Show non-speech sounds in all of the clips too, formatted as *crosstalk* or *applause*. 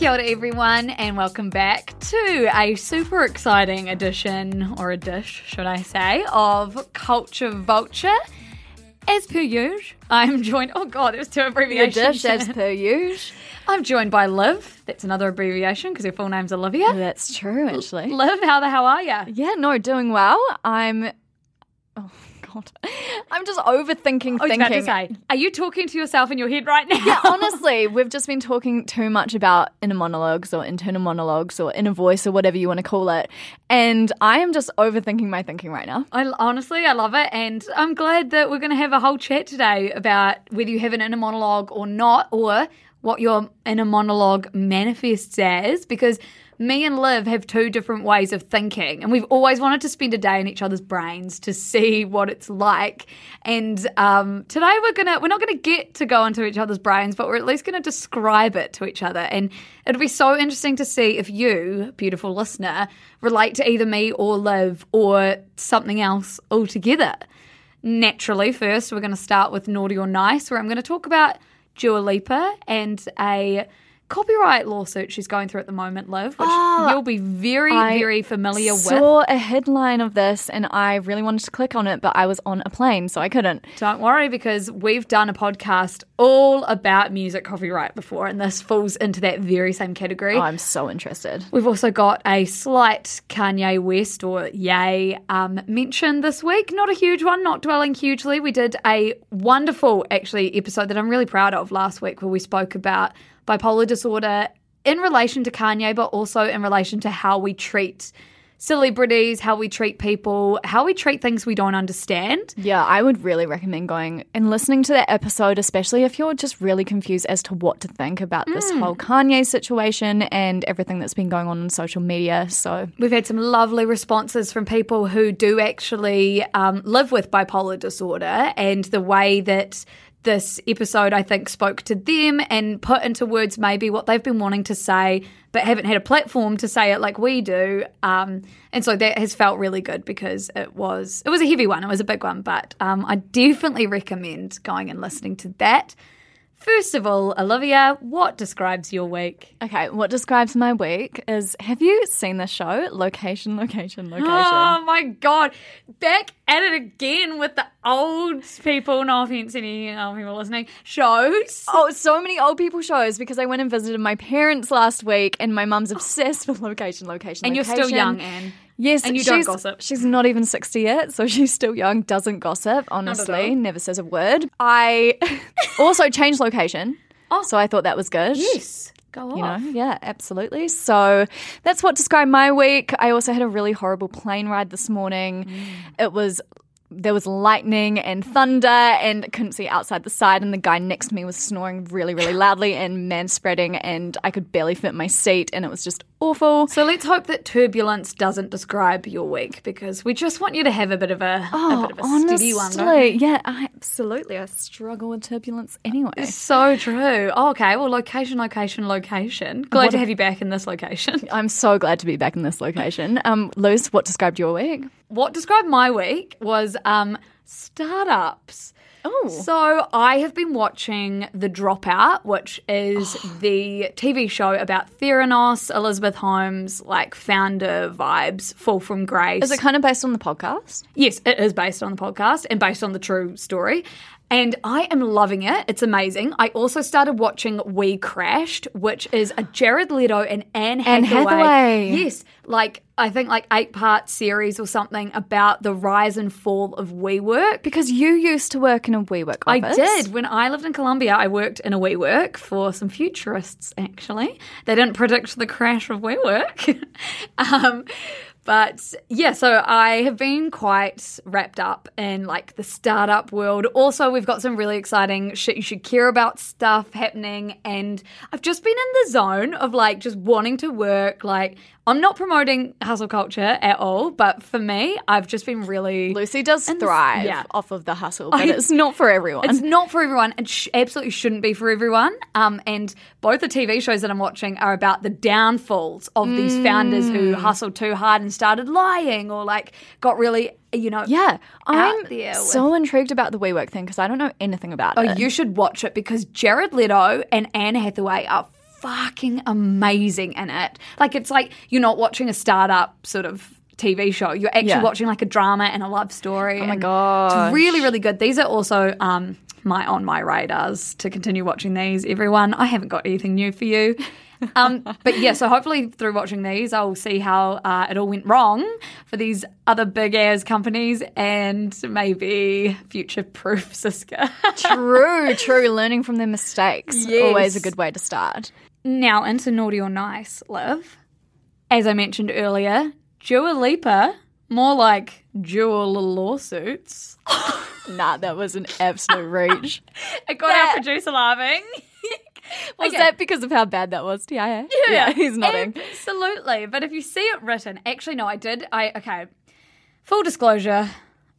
Kia ora everyone and welcome back to a super exciting edition, or a dish, should I say, of Culture Vulture. As per usual, I'm joined, oh god, there's two Your abbreviations. dish as per usual. I'm joined by Liv, that's another abbreviation because her full name's Olivia. That's true, actually. Liv, how the hell are you? Yeah, no, doing well. I'm. Oh God, I'm just overthinking I was thinking. about to say, are you talking to yourself in your head right now? Yeah, *laughs* honestly, we've just been talking too much about inner monologues or internal monologues or inner voice or whatever you want to call it, and I am just overthinking my thinking right now. I honestly, I love it, and I'm glad that we're going to have a whole chat today about whether you have an inner monologue or not, or what your inner monologue manifests as. Because me and Liv have two different ways of thinking, and we've always wanted to spend a day in each other's brains to see what it's like. And um, today we're gonna we're not gonna get to go into each other's brains, but we're at least gonna describe it to each other, and it'll be so interesting to see if you, beautiful listener, relate to either me or Liv or something else altogether. Naturally, first we're to start with naughty or nice, where I'm to talk about Dua Lipa and a copyright lawsuit she's going through at the moment, Liv, which you'll be very, I very familiar with. I Saw a headline of this, and I really wanted to click on it, but I was on a plane, so I couldn't. Don't worry, because we've done a podcast all about music copyright before, and this falls into that very same category. Oh, I'm so interested. We've also got a slight Kanye West or Ye um, mention this week. Not a huge one, not dwelling hugely. We did a wonderful, actually, episode that I'm really proud of last week where we spoke about bipolar disorder in relation to Kanye, but also in relation to how we treat celebrities, how we treat people, how we treat things we don't understand. Yeah, I would really recommend going and listening to that episode, especially if you're just really confused as to what to think about this whole Kanye situation and everything that's been going on on social media. So, We've had some lovely responses from people who do actually um, live with bipolar disorder, and the way that this episode, I think, spoke to them and put into words maybe what they've been wanting to say, but haven't had a platform to say it like we do. Um, and so that has felt really good because it was it was a heavy one, it was a big one, but um, I definitely recommend going and listening to that. First of all, Olivia, what describes your week? okay, what describes my week is have you seen the show? Location, location, ah, location. Oh my god, back at it again with the old people. No offense, any old people listening. Shows. Oh, so many old people shows because I went and visited my parents last week and my mum's obsessed with location, location, and you're still young, Anne. Yes, And you don't she's, gossip. She's not even 60 yet, so *laughs* she's still young, doesn't gossip, honestly, never says a word. I *laughs* also changed location. Oh. So I thought that was good. Yes. Go on. You know, yeah, absolutely. So that's what described my week. I also had a really horrible plane ride this morning. Mm. It was there was lightning and thunder and couldn't see outside the side and the guy next to me was snoring really really loudly and man spreading and I could barely fit my seat and it was just awful. So let's hope that turbulence doesn't describe your week because we just want you to have a bit of a, a bit of a steady one. Oh, honestly, yeah, I, absolutely. I struggle with turbulence anyway. So true. Oh, okay. Well, location, location, location. Glad to have you back in this location. *laughs* I'm so glad to be back in this location. Um, Luce, what described your week? what described my week was um, startups. Oh. So I have been watching The Dropout, which is *gasps* the TV show about Theranos, Elizabeth Holmes, like founder vibes, Fall from Grace. Is it kind of based on the podcast? Yes, it is based on the podcast and based on the true story. And I am loving it. It's amazing. I also started watching We Crashed, which is a Jared Leto and Anne Anne Hathaway. Hathaway. Yes, like I think like eight part series or something about the rise and fall of WeWork. Because you used to work in a WeWork I did. When I lived in Colombia, I worked in a WeWork for some futurists, actually. They didn't predict the crash of WeWork. *laughs* um, But yeah, so I have been quite wrapped up in like the startup world. Also, we've got some really exciting shit you should care about stuff happening. And I've just been in the zone of like just wanting to work. Like, I'm not promoting hustle culture at all, but for me, I've just been really. Lucy does thrive yeah. off of the hustle, but it's not for everyone. It's not for everyone. It sh- absolutely shouldn't be for everyone. Um, and both the TV shows that I'm watching are about the downfalls of these founders who Mm. hustled too hard and started lying or like got really, you know, yeah, I'm with- so intrigued about the WeWork thing because I don't know anything about Oh, it. Oh, you should watch it because Jared Leto and Anne Hathaway are fucking amazing in it. Like it's like you're not watching a startup sort of TV show. You're actually Yeah. watching like a drama and a love story. Oh my gosh. It's really, really good. These are also um my on my radars to continue watching these. Everyone, I haven't got anything new for you. um, *laughs* but yeah, so hopefully through watching these, I'll see how uh, it all went wrong for these other big ass companies and maybe future proof *laughs* Siska. true, true. Learning from their mistakes Yes. always a good way to start. Now into naughty or nice, Liv. As I mentioned earlier, Dua Lipa, more like dual lawsuits. *laughs* Nah, that was an absolute reach. *laughs* I got our producer laughing. *laughs* Was Okay. that because of how bad that was, TIA? Yeah, he's nodding. Absolutely. But if you see it written, actually, no, I did. I okay. Full disclosure.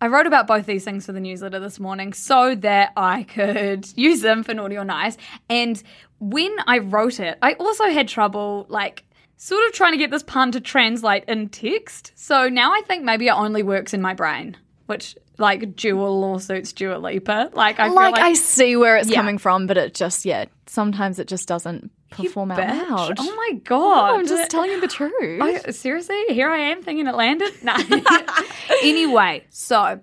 I wrote about both these things for the newsletter this morning so that I could *laughs* use them for naughty or nice. And when I wrote it, I also had trouble like sort of trying to get this pun to translate in text. So now I think maybe it only works in my brain, which like dual lawsuits, Dua Lipa. Like I like, feel I see where it's Yeah. coming from, but it just yeah, sometimes it just doesn't perform out bitch. loud. Oh my god! I'm just telling you the truth. I, seriously, here I am thinking it landed. No. *laughs* anyway, so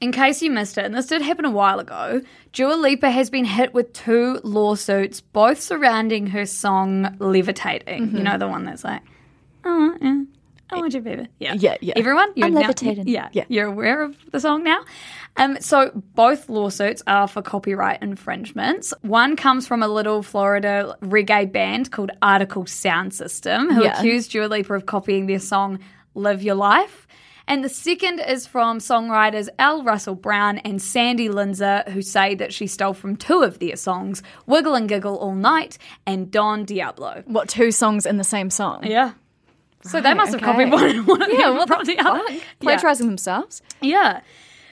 in case you missed it, and this did happen a while ago, Dua Lipa has been hit with two lawsuits, both surrounding her song "Levitating." Mm-hmm. You know the one that's like, "Oh, yeah, I want you, baby." Yeah, Yeah, yeah. Everyone, you're I'm now- levitating. yeah, Yeah. you're aware of the song now. Um, so both lawsuits are for copyright infringements. One comes from a little Florida reggae band called Artikal Sound System, who Yeah. accused Dua Lipa of copying their song "Live Your Life." And the second is from songwriters L. Russell Brown and Sandy Linzer, who say that she stole from two of their songs, Wiggle and Giggle All Night and Don Diablo. what two songs in the same song? Yeah. So they must have okay. copied one, Yeah, what the the other. fuck? Yeah. Plagiarizing themselves. Yeah.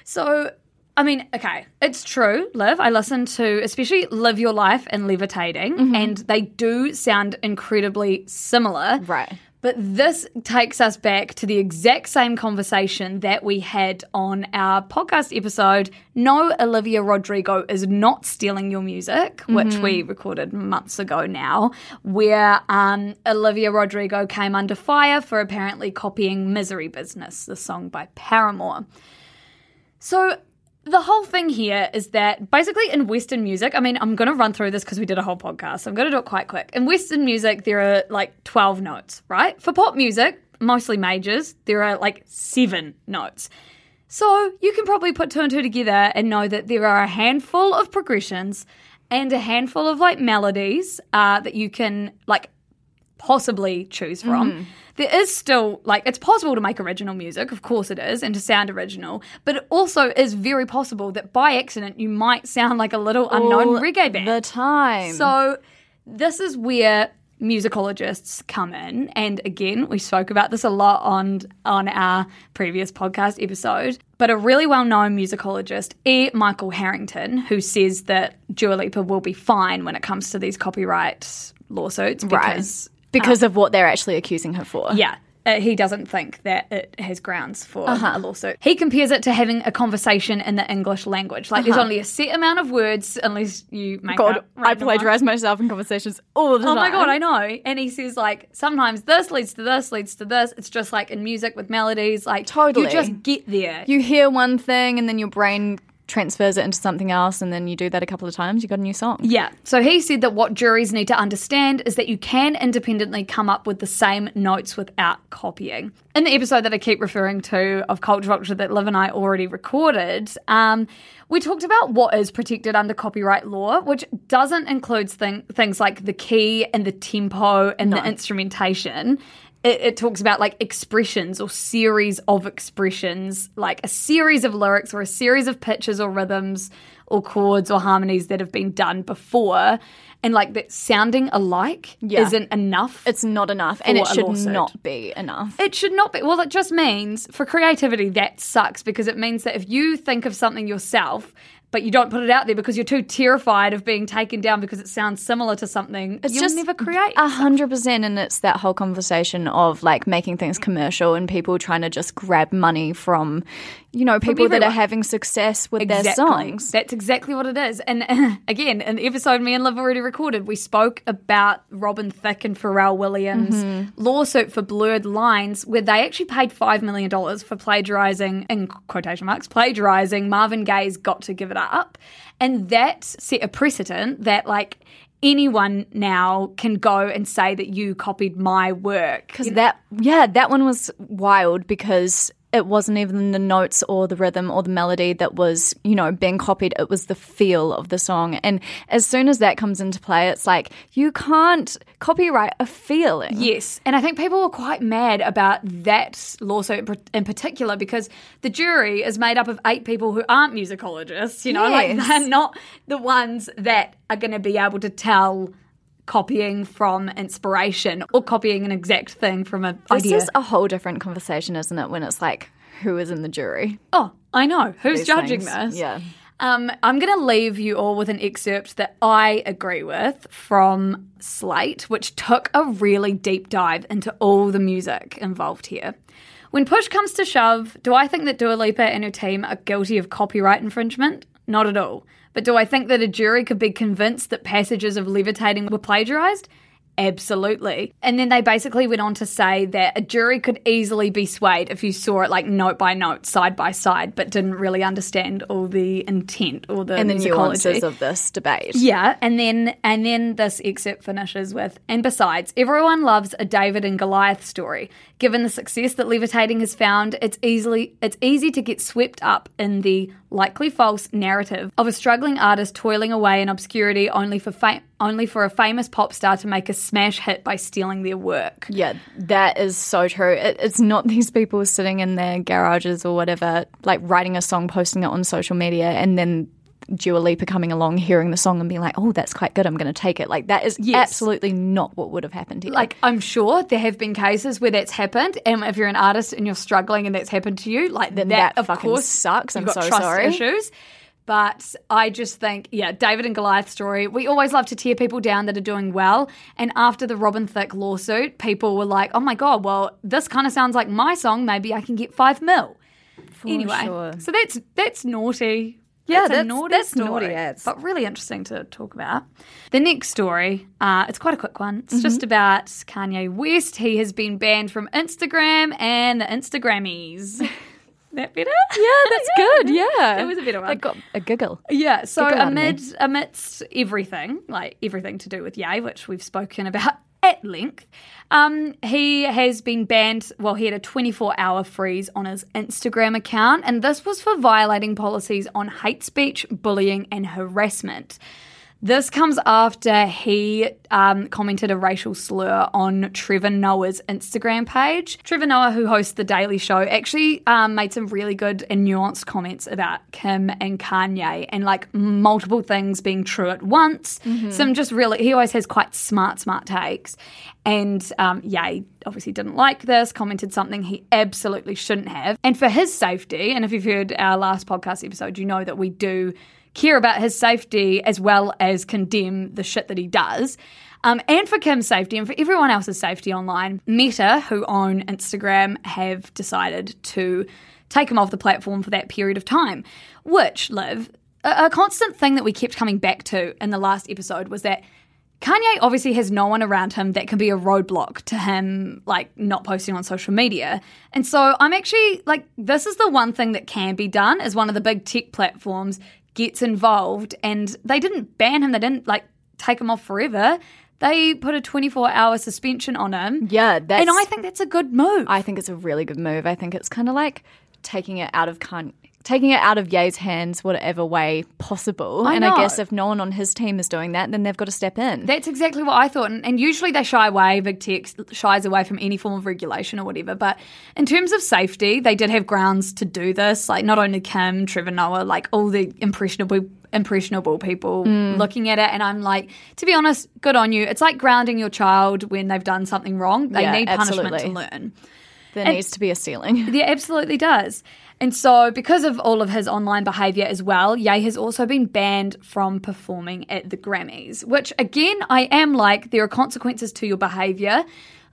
So, I mean, okay, it's true, Liv. I listened to especially Live Your Life and Levitating, mm-hmm. and they do sound incredibly similar. Right. But this takes us back to the exact same conversation that we had on our podcast episode. No, Olivia Rodrigo is not stealing your music, which we recorded months ago now, where um, Olivia Rodrigo came under fire for apparently copying Misery Business, the song by Paramore. So the whole thing here is that basically in Western music, I mean, I'm going to run through this because we did a whole podcast. So I'm going to do it quite quick. In Western music, there are like 12 notes, right? For pop music, mostly majors, there are like seven notes. So you can probably put two and two together and know that there are a handful of progressions and a handful of like melodies uh, that you can like possibly choose from. There is still like it's possible to make original music, of course it is, and to sound original, but it also is very possible that by accident you might sound like a little unknown All reggae band. The time. So this is where musicologists come in and again we spoke about this a lot on on our previous podcast episode but a really well-known musicologist E. Michael Harrington who says that Dua Lipa will be fine when it comes to these copyright lawsuits because because of what they're actually accusing her for. yeah. Uh, he doesn't think that it has grounds for Uh-huh. a lawsuit. He compares it to having a conversation in the English language. Like, there's only a set amount of words unless you make Uh-huh. God, up I ones. plagiarize myself in conversations all the Oh time. Oh my god, I know. And he says like sometimes this leads to this, leads to this. It's just like in music with melodies, like Totally. you just get there. You hear one thing and then your brain transfers it into something else, and then you do that a couple of times, you got a new song. yeah. So he said that what juries need to understand is that you can independently come up with the same notes without copying. In the episode that I keep referring to of Culture Vulture that Liv and I already recorded, um, we talked about what is protected under copyright law, which doesn't include thing, things like the key and the tempo and the instrumentation. It, it talks about like expressions or series of expressions, like a series of lyrics or a series of pitches or rhythms or chords or harmonies that have been done before. And like that sounding alike Yeah. isn't enough. It's not enough, and it should lawsuit. not be enough. It should not be. Well, it just means for creativity that sucks because it means that if you think of something yourself, but you don't put it out there because you're too terrified of being taken down because it sounds similar to something, It's you'll just never create. a hundred percent, and it's that whole conversation of like making things commercial and people trying to just grab money from, you know, people that are having success with their songs. That's exactly what it is. And *laughs* again, in the episode me and Liv already recorded, we spoke about Robin Thicke and Pharrell Williams' Mm-hmm. lawsuit for blurred lines, where they actually paid $5 million for plagiarizing, in quotation marks, plagiarizing Marvin Gaye's Got to Give It Up. And that set a precedent that, like, anyone now can go and say that you copied my work. Because that, yeah, that one was wild because it wasn't even the notes or the rhythm or the melody that was, you know, being copied. It was the feel of the song. And as soon as that comes into play, it's like, you can't copyright a feeling. Yes, and I think people were quite mad about that lawsuit in particular because the jury is made up of eight people who aren't musicologists. You know, like they're not the ones that are going to be able to tell copying from inspiration or copying an exact thing from a This idea. is a whole different conversation, isn't it? When it's like, who is in the jury? oh, I know who's These judging things. this. Yeah. Um, I'm going to leave you all with an excerpt that I agree with from Slate, which took a really deep dive into all the music involved here. When push comes to shove, do I think that Dua Lipa and her team are guilty of copyright infringement? Not at all. But do I think that a jury could be convinced that passages of levitating were plagiarized? Absolutely. And then they basically went on to say that a jury could easily be swayed if you saw it like note by note, side by side, but didn't really understand all the intent or the And the nuances of this debate. Yeah, and then and then this excerpt finishes with, and besides, everyone loves a David and Goliath story. Given the success that levitating has found, it's easily it's easy to get swept up in the likely false narrative of a struggling artist toiling away in obscurity only for only for a famous pop star to make a smash hit by stealing their work. Yeah, that is so true. It, it's not *laughs* these people sitting in their garages or whatever, like writing a song, posting it on social media, and then Dua Lipa coming along, hearing the song, and being like, "Oh, that's quite good. I'm going to take it." Like that is Yes. absolutely not what would have happened here. Like, I'm sure there have been cases where that's happened, and if you're an artist and you're struggling and that's happened to you, like Then that, that of course sucks. I'm got so trust sorry. issues. But I just think, yeah, David and Goliath story. We always love to tear people down that are doing well. And after the Robin Thicke lawsuit, people were like, "Oh my god, well, this kind of sounds like my song. Maybe I can get five mil." anyway, sure. so that's that's naughty. Yeah, that's- naughty that's naughty ads. but really interesting to talk about. The next story, uh, it's quite a quick one. It's Mm-hmm. just about Kanye West. He has been banned from Instagram and the Instagrammies. *laughs* that better? yeah, that's *laughs* good. Yeah, That was a better one. That got a giggle. Yeah, so Giggle amid amidst everything, like everything to do with Ye, which we've spoken about at length, um, he has been banned. Well, he had a 24 hour freeze on his Instagram account, and this was for violating policies on hate speech, bullying, and harassment. This comes after he um, commented a racial slur on Trevor Noah's Instagram page. Trevor Noah, who hosts The Daily Show, actually um, made some really good and nuanced comments about Kim and Kanye and like multiple things being true at once. Some just really, he always has quite smart, smart takes. And um, Ye obviously didn't like this, commented something he absolutely shouldn't have. And for his safety, and if you've heard our last podcast episode, you know that we do care about his safety as well as condemn the shit that he does. Um, and for Kim's safety and for everyone else's safety online, Meta, who own Instagram, have decided to take him off the platform for that period of time. Which, Liv, a, a constant thing that we kept coming back to in the last episode was that Kanye obviously has no one around him that can be a roadblock to him, like not posting on social media. And so I'm actually like, this is the one thing that can be done as one of the big tech platforms gets involved. And they didn't ban him, they didn't like take him off forever. They put a 24 hour suspension on him. Yeah, that's. And I think that's a good move. I think it's a really good move. I think it's kind of like taking it out of Kanye. Taking it out of Ye's hands whatever way possible. I and know. I guess if no one on his team is doing that, then they've got to step in. That's exactly what I thought. And, and usually they shy away, big tech shies away from any form of regulation or whatever. But in terms of safety, they did have grounds to do this. Like not only Kim, Trevor Noah, like all the impressionable impressionable people mm. looking at it and I'm like, to be honest, good on you. It's like grounding your child when they've done something wrong. They Yeah, need punishment to learn. There needs to be a ceiling. Yeah, absolutely does. And so, because of all of his online behaviour as well, Ye has also been banned from performing at the Grammys, which again, I am like, there are consequences to your behaviour.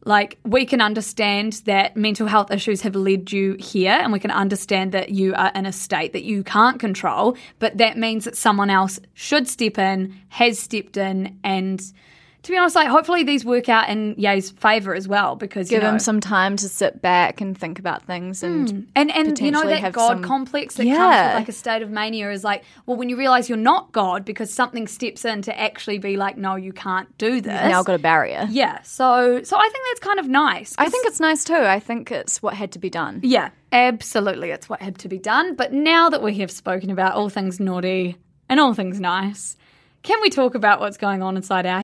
Like, we can understand that mental health issues have led you here, and we can understand that you are in a state that you can't control, but that means that someone else should step in, has stepped in, and to be honest, like, hopefully these work out in Ye's favour as well, because Give you know, him some time to sit back and think about things and hmm. and and you know that God some- complex that comes with like a state of mania is like, well, when you realize you're not God because something steps in to actually be like, no, you can't do this. you've now got a barrier. yeah. So so I think that's kind of nice. I think it's nice too. I think it's what had to be done. yeah, absolutely, it's what had to be done. But now that we have spoken about all things naughty and all things nice, can we talk about what's going on inside our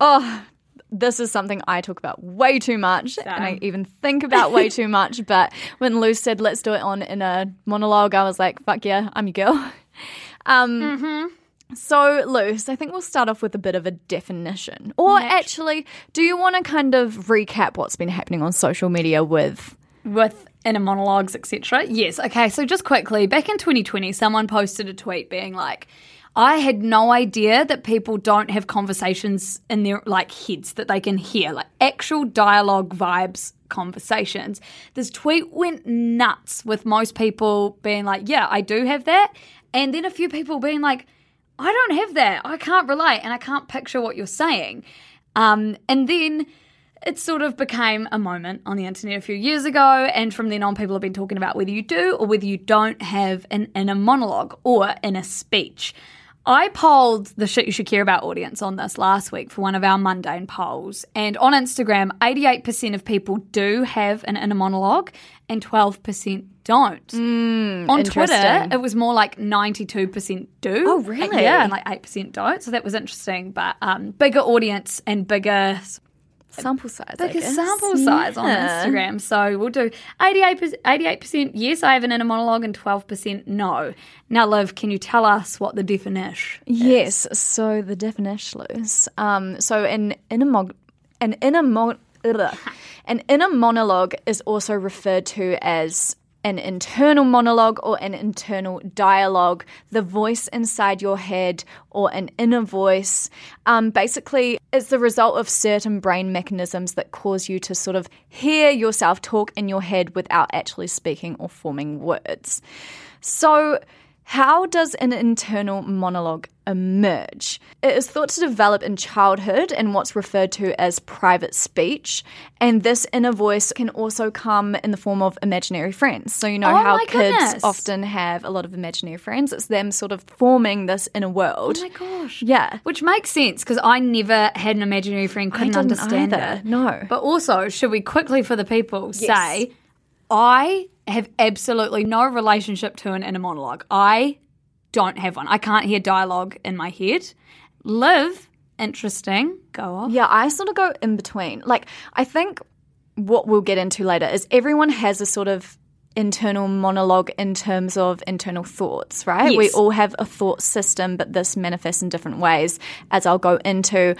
Oh, this is something I talk about way too much, and I even think about way too *laughs* much. But when Lou said, "Let's do it on in a monologue," I was like, "Fuck yeah, I'm your girl." *laughs* Um, So, Luce, I think we'll start off with a bit of a definition. Or actually, do you want to kind of recap what's been happening on social media with with inner monologues, etc. Yes. Okay. So just quickly, back in 2020, someone posted a tweet being like, "I had no idea that people don't have conversations in their like heads that they can hear, like actual dialogue vibes." Conversations. This tweet went nuts with most people being like, Yeah, I do have that. And then a few people being like, I don't have that. I can't relate and I can't picture what you're saying. Um, and then it sort of became a moment on the internet a few years ago. And from then on, people have been talking about whether you do or whether you don't have an inner monologue or inner speech. I polled the shit you should care about audience on this last week for one of our mundane polls. And on Instagram, 88% of people do have an inner monologue and 12% don't. on Twitter, it was more like 92% do. Oh, really? Yeah, and like 8% don't. So that was interesting. But um, bigger audience and bigger sample size? Bigger guess? sample size on Instagram. So we'll do 88%, 88% yes, I have an inner monologue, and 12% no. Now, Liv, can you tell us what the definition Yes. So the definition is um, so an inner mo- an inner mo- an inner monologue is also referred to as an internal monologue or an internal dialogue, the voice inside your head or an inner voice. Um, basically, it's the result of certain brain mechanisms that cause you to sort of hear yourself talk in your head without actually speaking or forming words. So, how does an internal monologue emerge? It is thought to develop in childhood in what's referred to as private speech, and this inner voice can also come in the form of imaginary friends. So, you know Oh how kids goodness. often have a lot of imaginary friends, it's them sort of forming this inner world. Oh my gosh. Yeah. Which makes sense because I never had an imaginary friend, couldn't understand either, it. no. But also, should we quickly for the people say, I have absolutely no relationship to an inner monologue. I don't have one. I can't hear dialogue in my head. Liv, interesting. Go off. Yeah, I sort of go in between. Like, I think what we'll get into later is everyone has a sort of internal monologue in terms of internal thoughts, right? We all have a thought system, but this manifests in different ways, as I'll go into.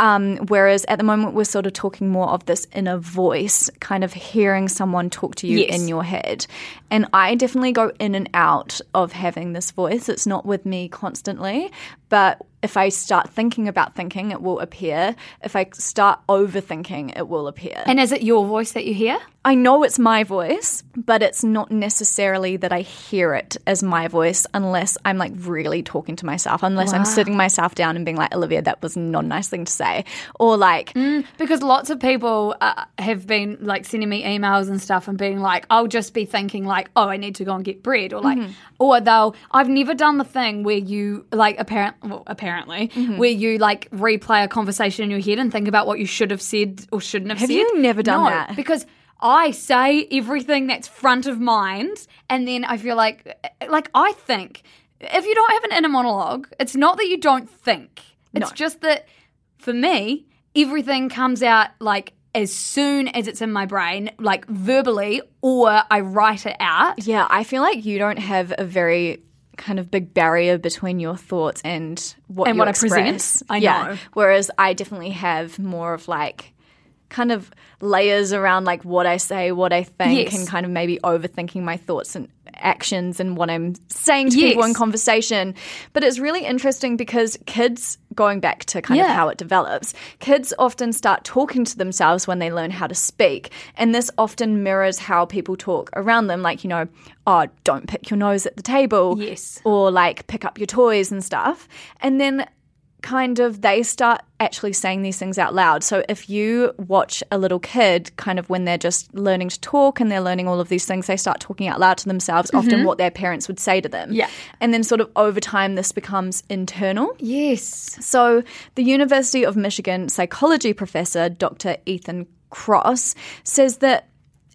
Um, whereas at the moment, we're sort of talking more of this inner voice, kind of hearing someone talk to you Yes. in your head. And I definitely go in and out of having this voice. It's not with me constantly, but if I start thinking about thinking, it will appear. If I start overthinking, it will appear. And is it your voice that you hear? I know it's my voice, but it's not necessarily that I hear it as my voice unless I'm like really talking to myself, unless I'm sitting myself down and being like, Olivia, that was not a nice thing to say. Or like, mm, Because lots of people uh, have been like sending me emails and stuff and being like, I'll just be thinking like, oh, I need to go and get bread, or like, mm-hmm. or they'll. I've never done the thing where you like apparent, well, apparently, mm-hmm. where you like replay a conversation in your head and think about what you should have said or shouldn't have, Have said. you never done No, that? Because I say everything that's front of mind, and then I feel like, like I think if you don't have an inner monologue, it's not that you don't think. It's No. just that for me, everything comes out like as soon as it's in my brain, like verbally, or I write it out. yeah, I feel like you don't have a very kind of big barrier between your thoughts and what And you what I present. I yeah. know. Whereas I definitely have more of like kind of layers around like what I say, what I think, Yes. and kind of maybe overthinking my thoughts and actions and what I'm saying to people in conversation. But it's really interesting because kids, going back to kind of how it develops, kids often start talking to themselves when they learn how to speak. And this often mirrors how people talk around them, like, you know, oh, don't pick your nose at the table. Yes. Or like pick up your toys and stuff. And then kind of they start actually saying these things out loud. So if you watch a little kid kind of when they're just learning to talk and they're learning all of these things, they start talking out loud to themselves, often mm-hmm. what their parents would say to them. Yeah. And then sort of over time this becomes internal. Yes. So, the University of Michigan psychology professor Dr. Ethan Kross says that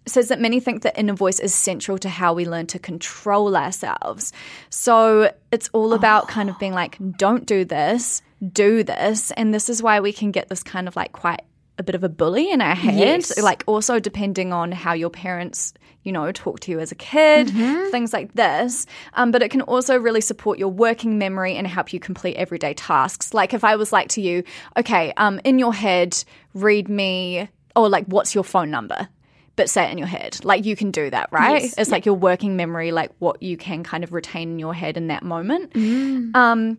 says that many think that inner voice is central to how we learn to control ourselves. So, it's all about kind of being like don't do this, do this, and this is why we can get this kind of like quite a bit of a bully in our head. Yes. Like also depending on how your parents, you know, talk to you as a kid, things like this. Um, but it can also really support your working memory and help you complete everyday tasks. Like if I was like to you, okay, um, in your head, read me, or like, what's your phone number? But say it in your head. Like you can do that, right? Yes. It's like your working memory, like what you can kind of retain in your head in that moment. Um,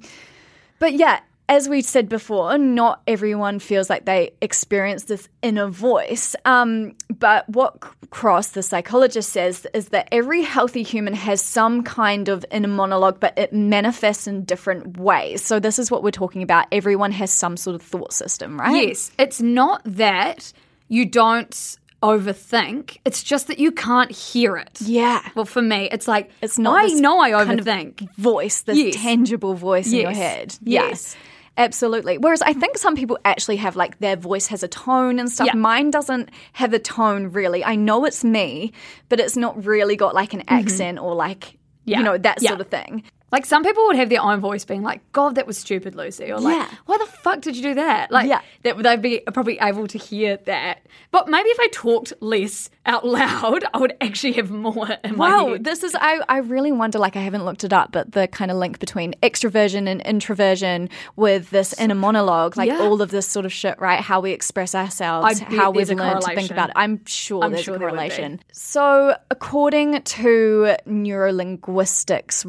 but yeah, as we said before, not everyone feels like they experience this inner voice. Um, but what Kross, the psychologist, says is that every healthy human has some kind of inner monologue, but it manifests in different ways. So, this is what we're talking about. Everyone has some sort of thought system, right? Yes. It's not that you don't overthink, it's just that you can't hear it. Yeah. Well, for me, it's like, It's not I this know I kind of overthink. voice, this Yes. tangible voice in your head. Yes. Absolutely. Whereas I think some people actually have like their voice has a tone and stuff. Yeah. Mine doesn't have a tone really. I know it's me, but it's not really got like an accent or like, Mm-hmm. Yeah. you know, that Yeah. sort of thing. Like some people would have their own voice being like, God, that was stupid, Lucy. Or like, Yeah. why the fuck did you do that? Like, Yeah. that they'd be probably able to hear that. But maybe if I talked less out *laughs* loud, I would actually have more in my Wow, head. this is I, I really wonder like I haven't looked it up, but the kind of link between extroversion and introversion with this inner monologue, like Yeah. all of this sort of shit, right? How we express ourselves, how we've learned to think about it. I'm sure I'm there's sure a there correlation. So according to neurolinguistics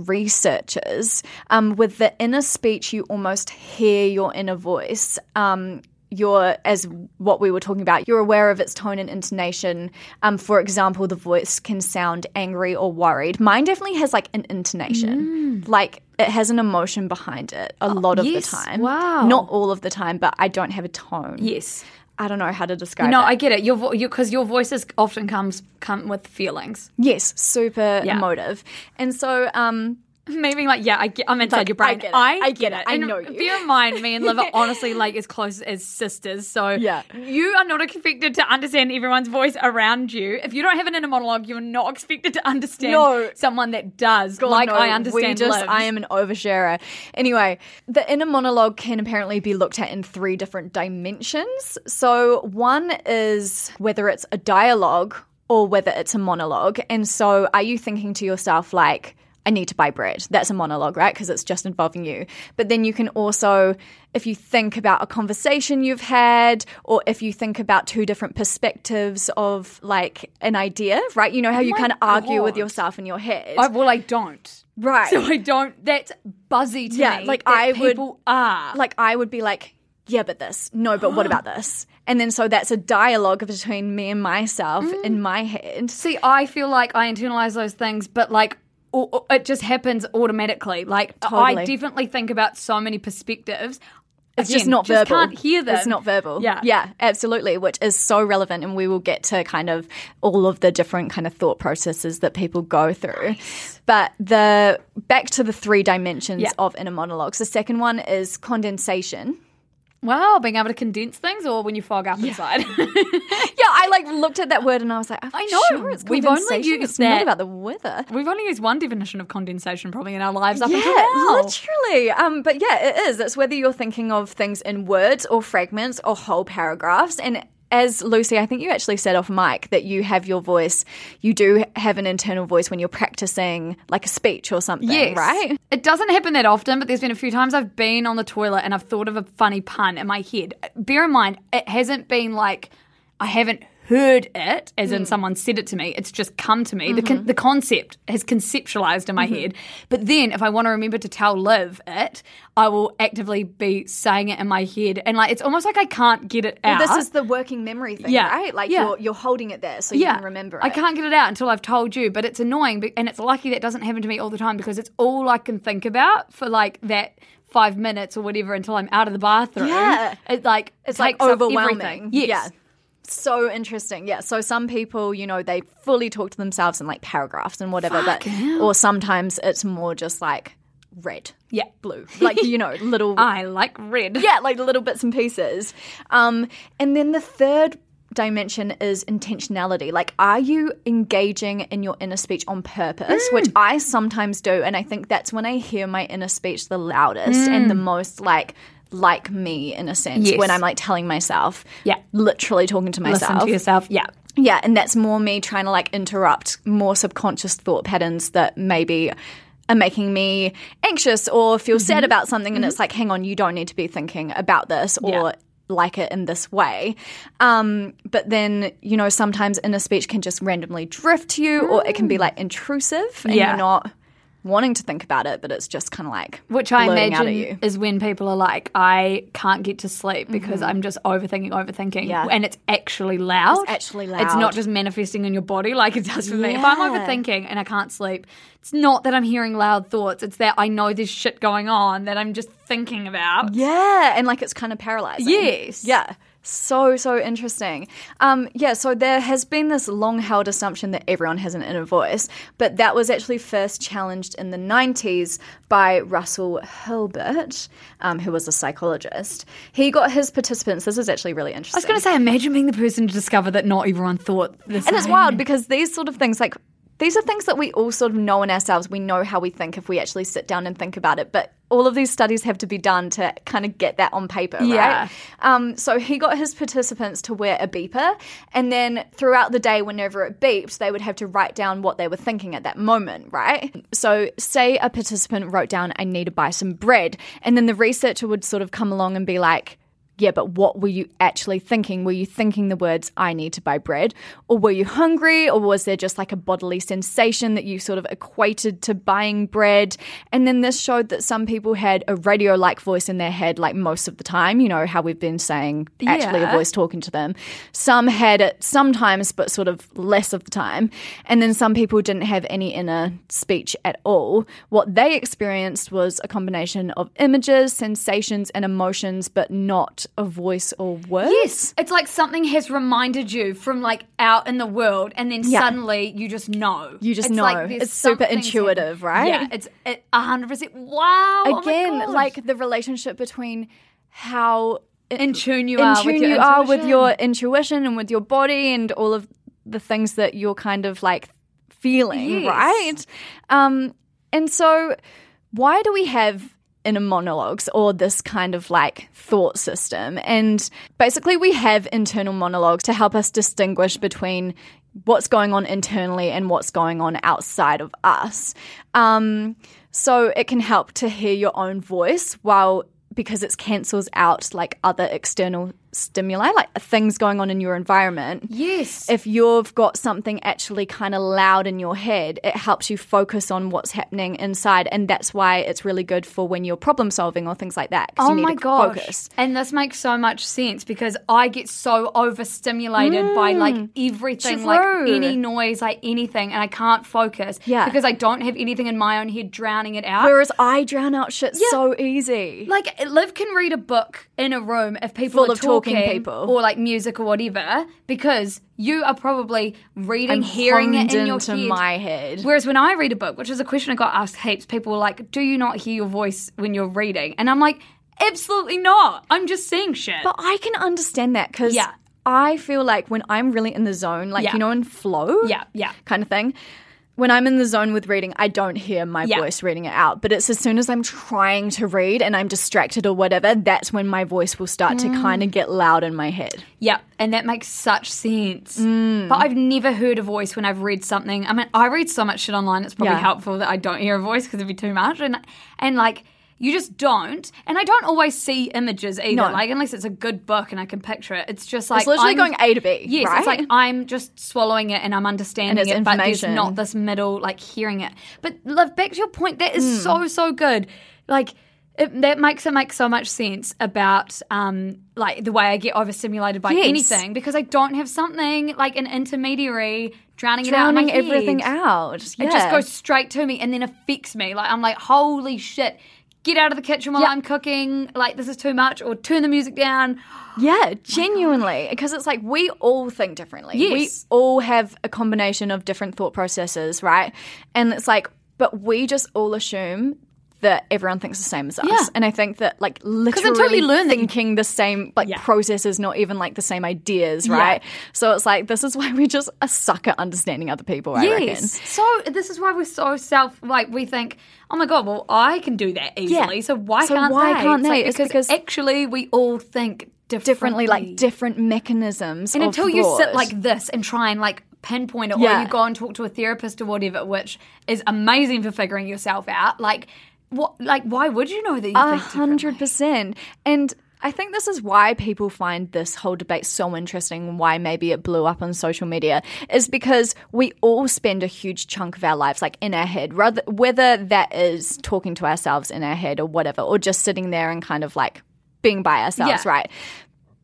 um, with the inner speech you almost hear your inner voice. Um, you're as what we were talking about you're aware of its tone and intonation um, for example the voice can sound angry or worried mine definitely has like an intonation like it has an emotion behind it a lot of Mm. yes. the time Wow. not all of the time but i don't have a tone yes. i don't know how to describe it. No, it I get it. Your because your, your voices often comes come with feelings. yes super Yeah. emotive and so um *laughs* Me being like, yeah, I get, I'm inside Like, your brain. I get it. I get it. I And know you. Bear in mind, me and Liv are honestly *laughs* like as close as sisters. So Yeah. you are not expected to understand everyone's voice around you. If you don't have an inner monologue, you're not expected to understand No. someone that does. like no, I understand. We just. I am an oversharer. Anyway, the inner monologue can apparently be looked at in three different dimensions. So one is whether it's a dialogue or whether it's a monologue. And so, are you thinking to yourself like? I need to buy bread. That's a monologue, right? Because it's just involving you. But then you can also, if you think about a conversation you've had, or if you think about two different perspectives of like an idea, right? You know how you my kind of argue with yourself in your head. I, well, I don't. Right. So I don't. That's buzzy to Yeah, me. like I would- people are. like I would be like, yeah, but this. No, but what *gasps* about this? And then so that's a dialogue between me and myself Mm. in my head. See, I feel like I internalize those things, but like o- o- it just happens automatically. Like I definitely think about so many perspectives. It's just Again, not just verbal. Can't hear them. It's not verbal. Yeah. Yeah, absolutely, which is so relevant. And we will get to kind of all of the different kind of thought processes that people go through. But the back to the three dimensions Yeah. of inner monologues. The second one is condensation. Wow, being able to condense things, or when you fog up inside. *laughs* Yeah, I like looked at that word and I was like, I'm I know. Sure it's We've only used it's not about the weather. We've only used one definition of condensation probably in our lives up yeah, until now. literally. Um, but yeah, it is. It's whether you're thinking of things in words or fragments or whole paragraphs. And as Lucy, I think you actually said off mic that you have your voice. You do have an internal voice when you're practicing like a speech or something, Yes. right? It doesn't happen that often, but there's been a few times I've been on the toilet and I've thought of a funny pun in my head. Bear in mind, it hasn't been like I haven't heard it, as Hmm. in someone said it to me. It's just come to me. The, Mm-hmm. con- the concept has conceptualized in my head. But then if I want to remember to tell Liv it, I will actively be saying it in my head. And like it's almost like I can't get it out. Well, this is the working memory thing, Yeah. right? Like Yeah. you're you're holding it there so you can remember it. I can't get it out until I've told you, but it's annoying, and it's lucky that doesn't happen to me all the time because it's all I can think about for like that five minutes or whatever until I'm out of the bathroom. Yeah. it like it's like overwhelming. Yes. Yeah. So interesting. Yeah. So some people, you know, they fully talk to themselves in like paragraphs and whatever, but or sometimes it's more just like red, Yeah. blue, like you know, *laughs* little I like red. yeah, like little bits and pieces. Um, and then the third dimension is intentionality. Like, are you engaging in your inner speech on purpose? Mm. Which I sometimes do, and I think that's when I hear my inner speech the loudest and the most like like me in a sense Mm. Yes. when I'm like telling myself, Yeah. literally talking to myself. Listen to yourself. Yeah. Yeah, and that's more me trying to like interrupt more subconscious thought patterns that maybe are making me anxious or feel Mm-hmm. sad about something. And it's like, hang on, you don't need to be thinking about this or Yeah. like it in this way. Um, but then, you know, sometimes inner speech can just randomly drift to you or it can be like intrusive and Yeah. you're not wanting to think about it, but it's just kind of like Which I blurting out at imagine is when people are like, I can't get to sleep because I'm just overthinking, overthinking. Mm-hmm. Yeah. And it's actually loud. It's actually loud. It's not just manifesting in your body like it does for me. If I'm overthinking and I can't sleep, it's not that I'm hearing loud thoughts. It's that I know there's shit going on that I'm just thinking about. Yeah, and like it's kind of paralyzing. Yes. Yeah. So, so interesting. Um, yeah, so there has been this long held assumption that everyone has an inner voice, but that was actually first challenged in the 90s by Russell Hurlburt, um, who was a psychologist. He got his participants, this is actually really interesting. I was going to say, imagine being the person to discover that not everyone thought this. And it's wild because these sort of things, like, these are things that we all sort of know in ourselves. We know how we think if we actually sit down and think about it. But all of these studies have to be done to kind of get that on paper, Yeah. right? Um, so he got his participants to wear a beeper, and then throughout the day, whenever it beeped, they would have to write down what they were thinking at that moment, right? So, say a participant wrote down, I need to buy some bread, and then the researcher would sort of come along and be like, yeah, but what were you actually thinking? Were you thinking the words, I need to buy bread? Or were you hungry? Or was there just like a bodily sensation that you sort of equated to buying bread? And then this showed that some people had a radio like voice in their head, like most of the time, you know, how we've been saying actually a voice talking to them. Some had it sometimes, but sort of less of the time. And then some people didn't have any inner speech at all. What they experienced was a combination of images, sensations, and emotions, but not a voice or words. Yes, it's like something has reminded you from like out in the world, and then Yeah. suddenly you just know. You just It's know. like It's super intuitive, right? Yeah, it's it- a hundred percent. Wow. oh Again, God. like the relationship between how in tune you in are tune with your you are with intuition. your intuition and with your body and all of the things that you're kind of like feeling, Yes. right? Um, and so, why do we have inner monologues or this kind of like thought system? And basically, we have internal monologues to help us distinguish between what's going on internally and what's going on outside of us. Um, so it can help to hear your own voice while because it cancels out like other external stimuli, like things going on in your environment. Yes. If you've got something actually kind of loud in your head, it helps you focus on what's happening inside. And that's why it's really good for when you're problem solving or things like that. Oh you need my gosh. Focus. And this makes so much sense because I get so overstimulated by like everything, like Mm. Any noise, like anything, and I can't focus Yeah. because I don't have anything in my own head drowning it out. Whereas I drown out shit so easy. like Liv can read a book in a room if people Full are of talking talking people. or like music or whatever because you are probably reading, I'm hearing it in your into head. my head. Whereas when I read a book, which is a question I got asked heaps, people were like, "Do you not hear your voice when you're reading?" And I'm like, "Absolutely not. I'm just seeing shit." But I can understand that because Yeah. I feel like when I'm really in the zone, like Yeah. you know, in flow, Yeah, yeah. kind of thing. When I'm in the zone with reading, I don't hear my Yeah. voice reading it out. But it's as soon as I'm trying to read and I'm distracted or whatever, that's when my voice will start to kind of get loud in my head. Yeah, and that makes such sense. Mm. But I've never heard a voice when I've read something. I mean, I read so much shit online. It's probably Yeah. helpful that I don't hear a voice because it'd be too much. And and like you just don't. And I don't always see images either. No. Like unless it's a good book and I can picture it. It's just like It's literally I'm- going A to B, Yes, right? it's like I'm just swallowing it and I'm understanding And it, but there's not this middle like hearing it. But Liv, back to your point, that is Hmm. so so good. Like. It, that makes it make so much sense about um, like the way I get overstimulated by Yes. anything because I don't have something like an intermediary drowning, it out Drowning everything out. It just goes straight to me and then affects me. Like I'm like, holy shit, get out of the kitchen while Yeah. I'm cooking. Like this is too much, or turn the music down. *gasps* Yeah, oh genuinely. Because it's like we all think differently. We all have a combination of different thought processes, right? And it's like, but we just all assume that everyone thinks the same as us. Yeah. And I think that like literally until you learn that you- thinking the same like Yeah. processes, not even like the same ideas, Yeah. right? So it's like this is why we just a suck at understanding other people, I reckon. Yes. So this is why we're so self like we think, oh my god, well I can do that easily. Yeah. So why So can't why they? can't It's they? like, It's because, because- actually we all think differently. Differently, like different mechanisms. And until you sit like this and try and like pinpoint it, Yeah. or you go and talk to a therapist or whatever, which is amazing for figuring yourself out. Like what? Like why would you know that you A hundred percent And I think this is why people find this whole debate so interesting and why maybe it blew up on social media is because we all spend a huge chunk of our lives like in our head, rather whether that is talking to ourselves in our head or whatever, or just sitting there and kind of like being by ourselves, Yeah. right?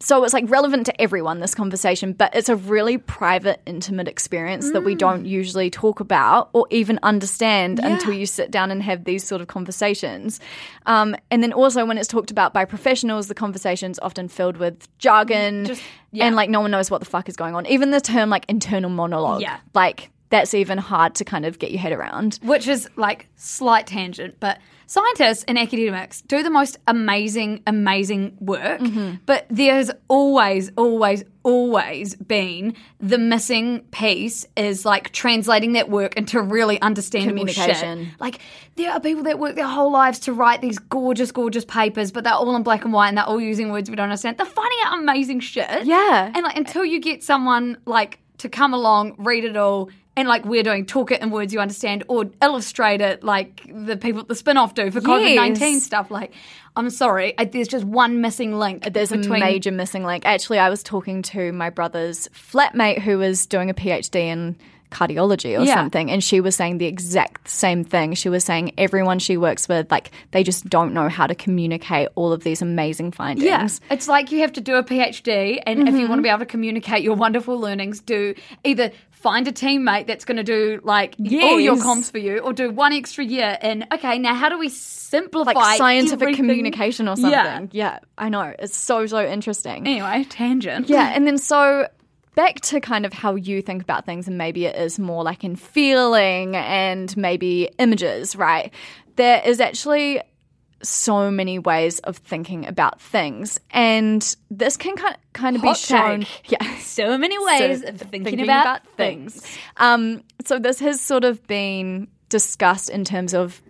So it's like relevant to everyone, this conversation, but it's a really private, intimate experience that Mm. we don't usually talk about or even understand until you sit down and have these sort of conversations. Um, and then also, when it's talked about by professionals, the conversation's often filled with jargon Just- yeah. and like no one knows what the fuck is going on. Even the term like internal monologue, Yeah. like that's even hard to kind of get your head around. which is like slight tangent, but scientists and academics do the most amazing, amazing work. Mm-hmm. But there's always, always, always been the missing piece is like translating that work into really understandable shit. Communication. Like there are people that work their whole lives to write these gorgeous, gorgeous papers, but they're all in black and white and they're all using words we don't understand. They're finding out amazing shit. Yeah. And like until you get someone like to come along, read it all, and like we're doing, talk it in words you understand, or illustrate it like the people at the Spinoff do for COVID nineteen Yes. stuff. Like, I'm sorry, I, there's just one missing link. There's between, a major missing link. Actually, I was talking to my brother's flatmate who was doing a PhD in cardiology or Yeah. something, and she was saying the exact same thing. She was saying everyone she works with, like, they just don't know how to communicate all of these amazing findings. Yeah, it's like you have to do a PhD, and if Mm-hmm. you want to be able to communicate your wonderful learnings, do either find a teammate that's going to do like all your Yes. comms for you, or do one extra year. And okay, now how do we simplify Like scientific everything? communication or something. Yeah. yeah, I know. It's so, so interesting. Anyway, tangent. Yeah, and then so back to kind of how you think about things, and maybe it is more like in feeling and maybe images, right? There is actually so many ways of thinking about things, and this can kind of, kind of be shown. take. Yeah, *laughs* So many ways So, of thinking, about, things. Um, so this has sort of been discussed in terms of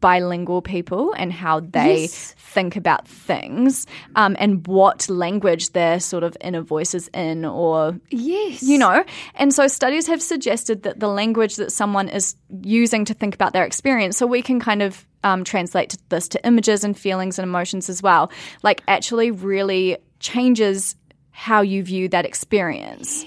bilingual people and how they Yes. think about things um, and what language their sort of inner voice is in or Yes. you know and so studies have suggested that the language that someone is using to think about their experience so we can kind of um, translate this to images and feelings and emotions as well like actually really changes how you view that experience.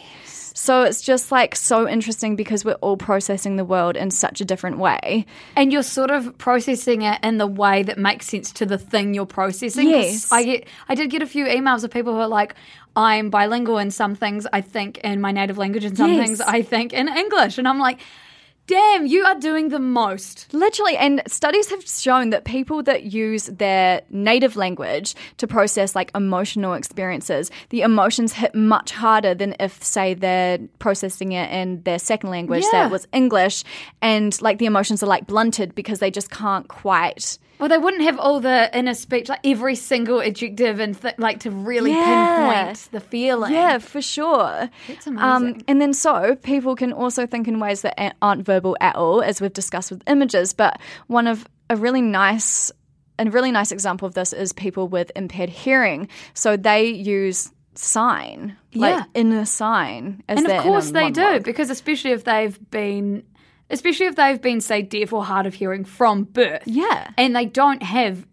So it's just like so interesting because we're all processing the world in such a different way. And you're sort of processing it in the way that makes sense to the thing you're processing. Yes. I get I did get a few emails of people who are like, I'm bilingual in some things I think in my native language and some Yes. things I think in English. And I'm like, damn, you are doing the most. Literally, and studies have shown that people that use their native language to process like emotional experiences, the emotions hit much harder than if, say, they're processing it in their second language, Yeah. that was English, and like the emotions are like blunted because they just can't quite. Well, they wouldn't have all the inner speech, like every single adjective, and th- like to really Yeah. pinpoint the feeling. Yeah, for sure. That's Um, amazing. and then so people can also think in ways that aren't verbal at all, as we've discussed with images. But one of a really nice, a really nice example of this is people with impaired hearing. So they use sign, like Yeah. inner sign, as and of course they do because especially if they've been especially if they've been say deaf or hard of hearing from birth Yeah. and they don't have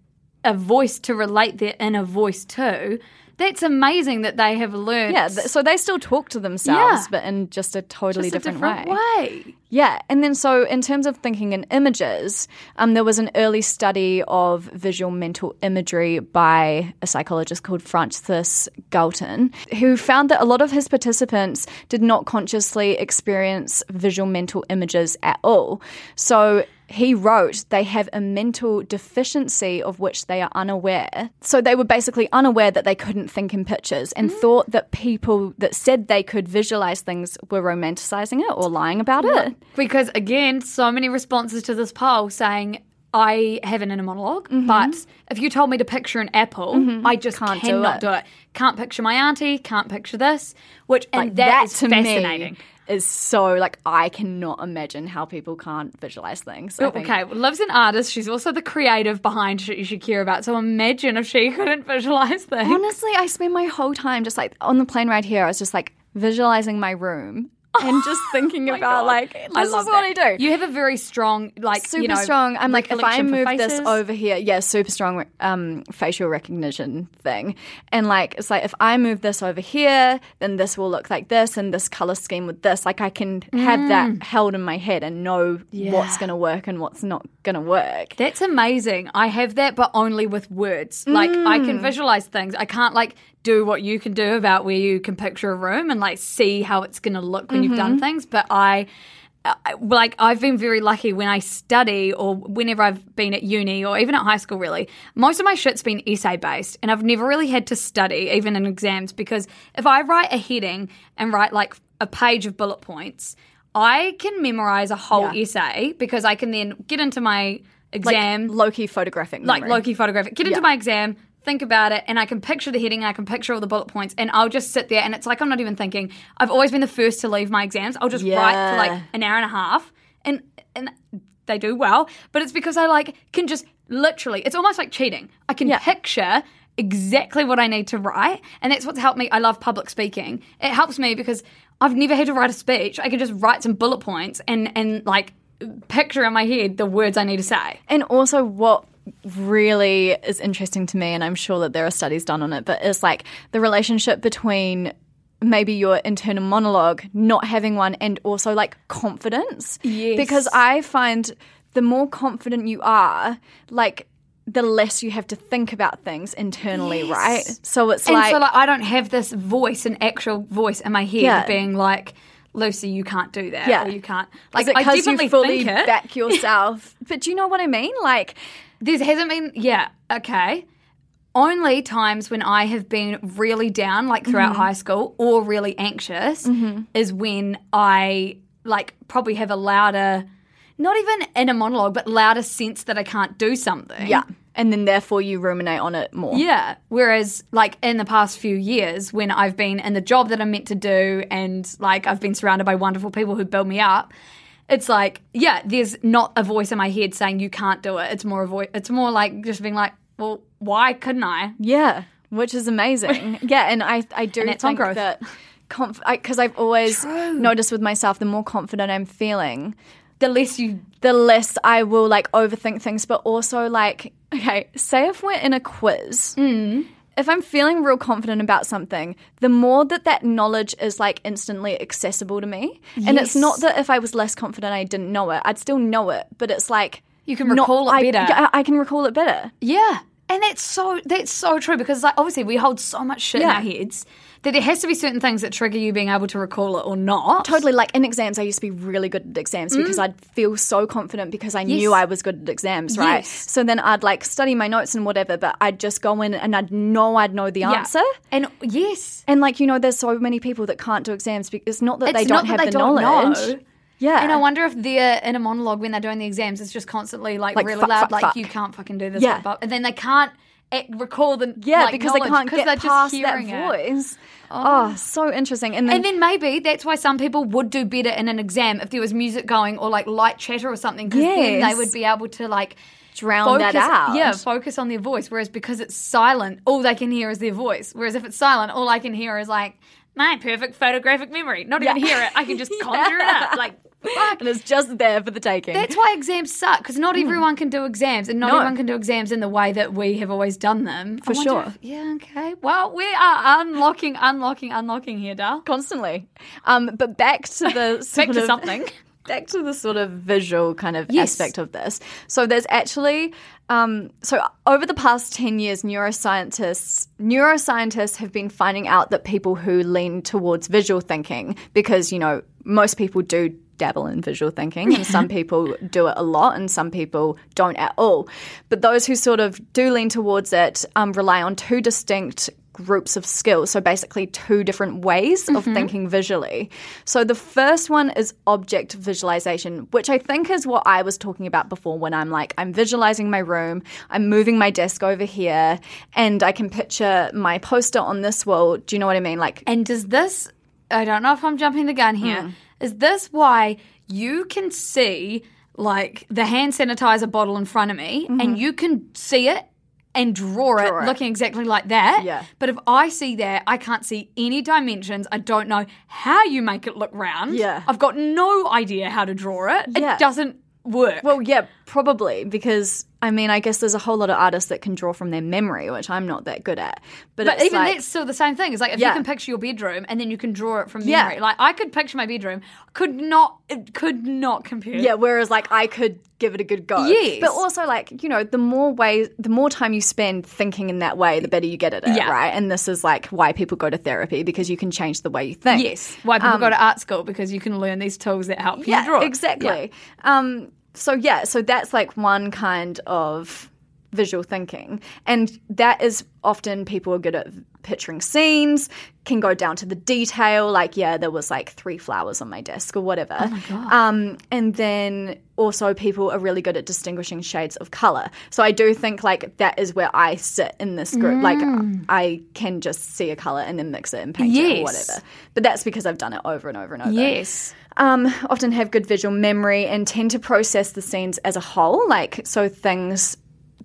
a voice to relate their inner voice to that's amazing that they have learned Yeah, th- so they still talk to themselves, Yeah. but in just a totally just a different, different way. way. Yeah, and then so in terms of thinking in images, um, there was an early study of visual mental imagery by a psychologist called Francis Galton, who found that a lot of his participants did not consciously experience visual mental images at all. So he wrote they have a mental deficiency of which they are unaware. So they were basically unaware that they couldn't think in pictures and hmm. thought that people that said they could visualize things were romanticizing it or lying about it. Because again, so many responses to this poll saying I have an inner monolog mm-hmm. but if you told me to picture an apple, mm-hmm. I just Can't do cannot it. do it. Can't picture my auntie, can't picture this, which and Like that is fascinating. me is so like I cannot imagine how people can't visualize things. Oh, Okay, well, Liv's an artist. She's also the creative behind you should care about. So imagine if she *laughs* couldn't visualize things. Honestly, I spend my whole time just like on the plane right here. I was just like visualizing my room and just thinking *laughs* Oh about God. like this I is what that. I do. You have a very strong, like super you know, strong. I'm like, if I move this over here, yeah, super strong um, facial recognition thing. And like, it's like if I move this over here, then this will look like this, and this color scheme with this. Like, I can have Mm. that held in my head and know what's going to work and what's not going to work. That's amazing. I have that, but only with words. Like I Mm. can visualize things. I can't like do what you can do about where you can picture a room and like see how it's going to look when you've done Mm-hmm. things. But I, I- like, I've been very lucky when I study or whenever I've been at uni or even at high school. Really, most of my shit's been essay based, and I've never really had to study even in exams because if I write a heading and write like a page of bullet points. I can memorize a whole essay because I can then get into my exam Like Loki photographic like memory. Loki photographic. Get into Yeah. my exam, think about it, and I can picture the heading, I can picture all the bullet points, and I'll just sit there and it's like I'm not even thinking. I've always been the first to leave my exams. I'll just write for like an hour and a half, and and they do well, but it's because I like can just literally. It's almost like cheating. I can Yeah. picture exactly what I need to write, and that's what's helped me. I love public speaking. It helps me because I've never had to write a speech. I can just write some bullet points and and like picture in my head the words I need to say. And also, what really is interesting to me, and I'm sure that there are studies done on it, but it's like the relationship between maybe your internal monologue, not having one, and also like confidence. Yes. Because I find the more confident you are, like, the less you have to think about things internally, right? So it's And like, so like I don't have this voice, an actual voice in my head Yeah. being like, Lucy, you can't do that. Yeah. Or you can't like is it I because you fully back *laughs* yourself? but do you know what I mean? Like, There hasn't been yeah, okay. Only times when I have been really down, like throughout Mm-hmm. high school, or really anxious, is when I like probably have a louder, not even in a monologue, but louder sense that I can't do something. yeah. And then therefore you ruminate on it more. Yeah. Whereas, like, in the past few years, when I've been in the job that I'm meant to do and, like, I've been surrounded by wonderful people who build me up, it's like, yeah, there's not a voice in my head saying you can't do it. It's more a voice, it's more like just being like, well, why couldn't I? Yeah, which is amazing. *laughs* yeah, and I I do And think growth. that because I've always noticed with myself, the more confident I'm feeling, The less you. the less I will like overthink things. But also like, okay, say if we're in a quiz Mm. If I'm feeling real confident about something, the more that that knowledge is like instantly accessible to me. And it's not that if I was less confident I didn't know it, I'd still know it, but it's like You can not- recall it I- better. yeah, I can recall it better. Yeah. And that's so that's so true because like obviously we hold so much shit in our heads that there has to be certain things that trigger you being able to recall it or not. Totally. Like in exams, I used to be really good at exams because I'd feel so confident because I knew Mm. I was good at exams, right? Yes. So then I'd like study my notes and whatever, but I'd just go in and I'd know I'd know the Yeah. answer. And yes. And like, you know, there's so many people that can't do exams because it's not that they don't have they the don't knowledge. know. Yeah. And I wonder if they're in a monologue when they're doing the exams, it's just constantly like, Like, really fuck, loud, fuck, like fuck. you can't fucking do this, Yeah. and then they can't recall the yeah, like, because they can't get they're past just that voice. Oh. oh. so interesting. And then, And then maybe that's why some people would do better in an exam if there was music going or like light chatter or something, because then they would be able to like Drown that out. Yeah, focus on their voice. Whereas because it's silent, all they can hear is their voice. Whereas if it's silent, all I can hear is like my perfect photographic memory. Not even hear it. I can just *laughs* conjure it up. Like fuck. and it's just there for the taking. That's why exams suck because not everyone can do exams, and not Hmm. No. everyone can do exams in the way that we have always done them. For I wonder sure. if- yeah. Okay. Well, we are unlocking, unlocking, unlocking here, Dal. constantly. Um, but back to the sort *laughs* Back to of- something. *laughs* Back to the sort of visual kind of Yes. aspect of this. So there's actually um, so over the past ten years, neuroscientists neuroscientists have been finding out that people who lean towards visual thinking, because you know most people do dabble in visual thinking and some people do it a lot and some people don't at all but those who sort of do lean towards it um, rely on two distinct groups of skills. So basically, two different ways of thinking visually. So the first one is object visualization, which I think is what I was talking about before when I'm like, I'm visualizing my room, I'm moving my desk over here, and I can picture my poster on this wall. Do you know what I mean? Like, And does this, I don't know if I'm jumping the gun here, is this why you can see like the hand sanitizer bottle in front of me and you can see it and draw, it, Mm-hmm. It. looking exactly like that? Yeah. But if I see that, I can't see any dimensions. I don't know how you make it look round. Yeah. I've got no idea how to draw it. Yeah. It doesn't work. well, yeah, probably because I mean, I guess there's a whole lot of artists that can draw from their memory, which I'm not that good at. But, But even like, that's still the same thing. It's like if Yeah. you can picture your bedroom and then you can draw it from Yeah. memory. Like I could picture my bedroom, could not, it could not compare. Yeah, whereas like I could give it a good go. Yes. But also like, you know, the more ways the more time you spend thinking in that way, the better you get at it, Yeah. right? And this is like why people go to therapy because you can change the way you think. Yes. Why people go to art school because you can learn these tools that help you Yeah, draw. exactly. Um so yeah, so that's like one kind of visual thinking. And that is often people are good at picturing scenes, can go down to the detail, like, yeah, there was like three flowers on my desk or whatever. Oh my God. Um, and then also people are really good at distinguishing shades of color. So I do think like that is where I sit in this group. Like I can just see a color and then mix it and paint it or whatever. But that's because I've done it over and over and over Yes. um, often have good visual memory and tend to process the scenes as a whole. Like, so things,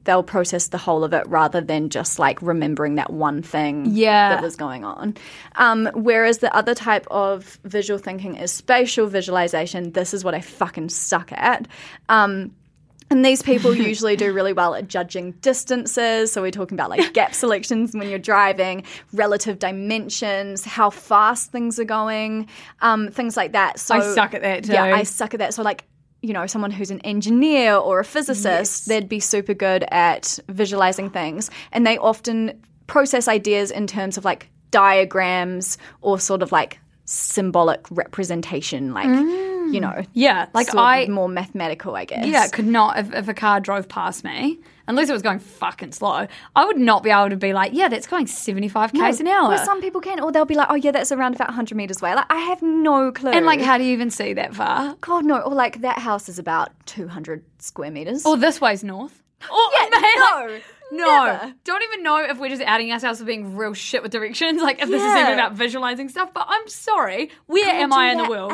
they'll process the whole of it rather than just like remembering that one thing Yeah. that was going on. Um, whereas the other type of visual thinking is spatial visualization. This is what I fucking suck at. Um, and these people *laughs* usually do really well at judging distances. So we're talking about like gap selections when you're driving, relative dimensions, how fast things are going, um, things like that. So I suck at that too. Yeah. I suck at that. So like, you know, someone who's an engineer or a physicist, they'd be super good at visualizing things, and they often process ideas in terms of like diagrams or sort of like symbolic representation, like mm. You hmm. know, Yeah. Like I, more mathematical, I guess. yeah, could not, if, if a car drove past me, unless it was going fucking slow, I would not be able to be like, yeah, that's going 75 k's an hour. Well, some people can, or they'll be like, "Oh yeah, that's around about 100 meters away." Like I have no clue. and like, how do you even see that far? God no, or like that house is about 200 square meters. Or this way's north. Or, Yeah, *laughs* no, like, no. never. Don't even know if we're just outing ourselves for being real shit with directions. *laughs* Like if this is Yeah. even about visualizing stuff. But I'm sorry. Where Can't am I in the world?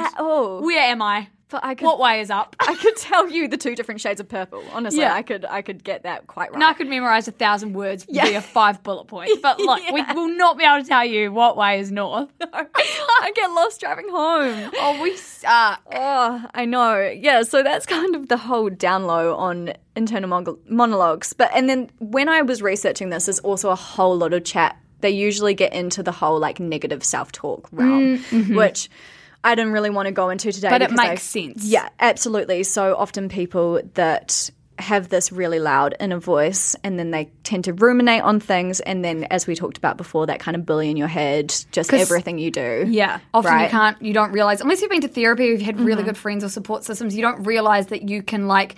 Where am I? But I could, what way is up? I could tell you the two different shades of purple. Honestly, Yeah. I could I could get that quite right. And I could memorize a thousand words Yeah. via five bullet points. But *laughs* look, we will not be able to tell you what way is north. *laughs* I get lost driving home. Oh, we suck. Oh, I know. Yeah, so that's kind of the whole down low on internal mon- monologues. But and then when I was researching this, there's also a whole lot of chat. They usually get into the whole like negative self talk realm, mm, mm-hmm. which I didn't really want to go into today. Mm-hmm. But it makes I- sense. Yeah, absolutely. So often people that have this really loud inner voice and then they tend to ruminate on things and then as we talked about before that kind of bully in your head just everything you do Yeah. Often you can't, you don't realize, unless you've been to therapy or you've had Mm-hmm. really good friends or support systems, you don't realize that you can, like,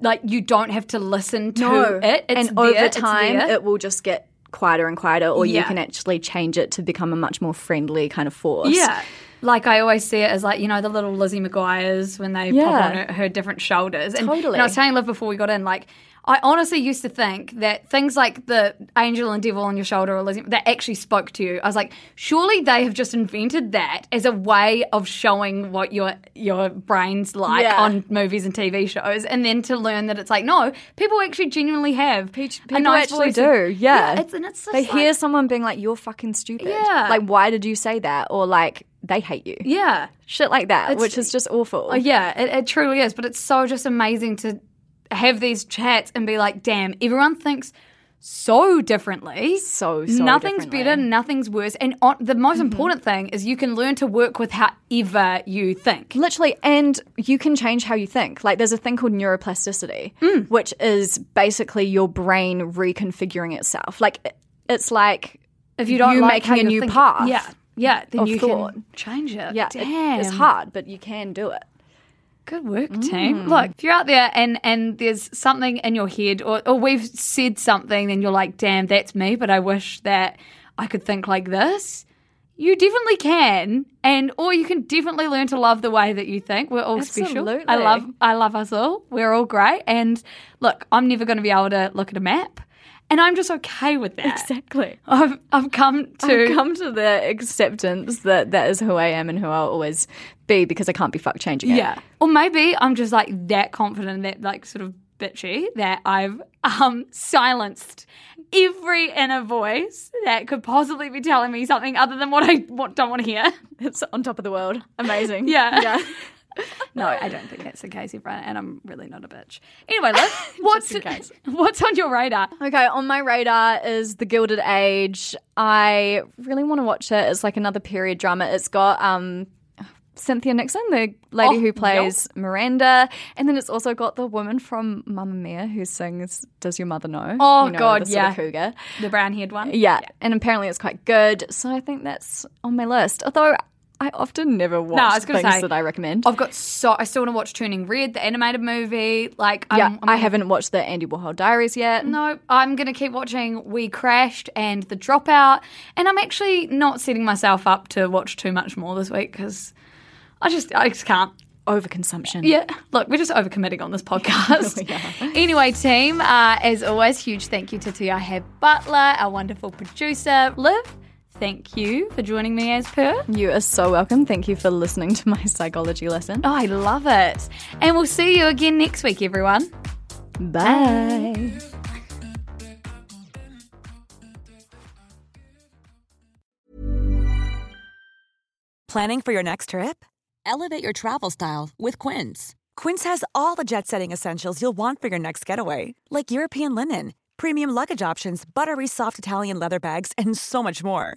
like you don't have to listen to No. it. It's and there, over time, it will just get quieter and quieter, or you can actually change it to become a much more friendly kind of force. Yeah. Like I always see it as like, you know, the little Lizzie McGuire's when they pop on her, her different shoulders. And, Totally. and I was telling Liv before we got in, like, I honestly used to think that things like the angel and devil on your shoulder or Lizzie that actually spoke to you. I was like, surely they have just invented that as a way of showing what your your brain's like Yeah. on movies and TV shows, and then to learn that it's like, no, people actually genuinely have People a nice actually voice do, and- yeah. it's, and it's They like- hear someone being like, "You're fucking stupid." Yeah. Like, why did you say that? Or like, they hate you. yeah. Shit like that, It's- which is just awful. Oh, yeah, it, it truly is. But it's so just amazing to have these chats and be like, damn, everyone thinks so differently. So, so nothing's differently. better, nothing's worse. And on, the most important thing is you can learn to work with however you think. Literally, and you can change how you think. Like, there's a thing called neuroplasticity, Mm. which is basically your brain reconfiguring itself. Like, it's like If you don't you like making a new thinking- path yeah, yeah, then you thought. can change it. Yeah, it- damn, it's hard, but you can do it. Good work, Mm. team. Look, if you're out there and and there's something in your head, or, or we've said something, and you're like, "Damn, that's me," but I wish that I could think like this. You definitely can, and or you can definitely learn to love the way that you think. We're all special. I love, I love us all. We're all great. And look, I'm never going to be able to look at a map, and I'm just okay with that. Exactly. I've I've come to I've come to the acceptance that that is who I am and who I'll always be because I can't be fucked changing it. Yeah. Or maybe I'm just like that confident, that like sort of bitchy that I've um silenced every inner voice that could possibly be telling me something other than what I don't want to hear. It's on top of the world. Amazing. *laughs* Yeah. Yeah. No, I don't think that's the case, everyone, and I'm really not a bitch. Anyway, Liv, *laughs* what's case. *laughs* what's on your radar? Okay, on my radar is The Gilded Age. I really want to watch it. It's like another period drama. It's got um Cynthia Nixon, the lady Oh, who plays Miranda, and then it's also got the woman from Mamma Mia who sings "Does Your Mother Know?" Oh, You know, God, the yeah. cougar. The brown haired one. Yeah, and apparently it's quite good. So I think that's on my list. Although I often never watch I was gonna things say, that I recommend. I've got so I still want to watch Turning Red, the animated movie. Like, yeah, I'm, I'm I haven't watched the Andy Warhol Diaries yet. No, I'm going to keep watching We Crashed and The Dropout. And I'm actually not setting myself up to watch too much more this week because I just, I just can't. Overconsumption. Yeah, look, we're just overcommitting on this podcast. *laughs* Anyway, team, uh, as always, huge thank you to Tia Heb Butler, our wonderful producer. Liv, thank you for joining me as per. You are so welcome. Thank you for listening to my psychology lesson. Oh, I love it. And we'll see you again next week, everyone. Bye. Planning for your next trip? Elevate your travel style with Quince. Quince has all the jet setting essentials you'll want for your next getaway, like European linen, premium luggage options, buttery soft Italian leather bags, and so much more.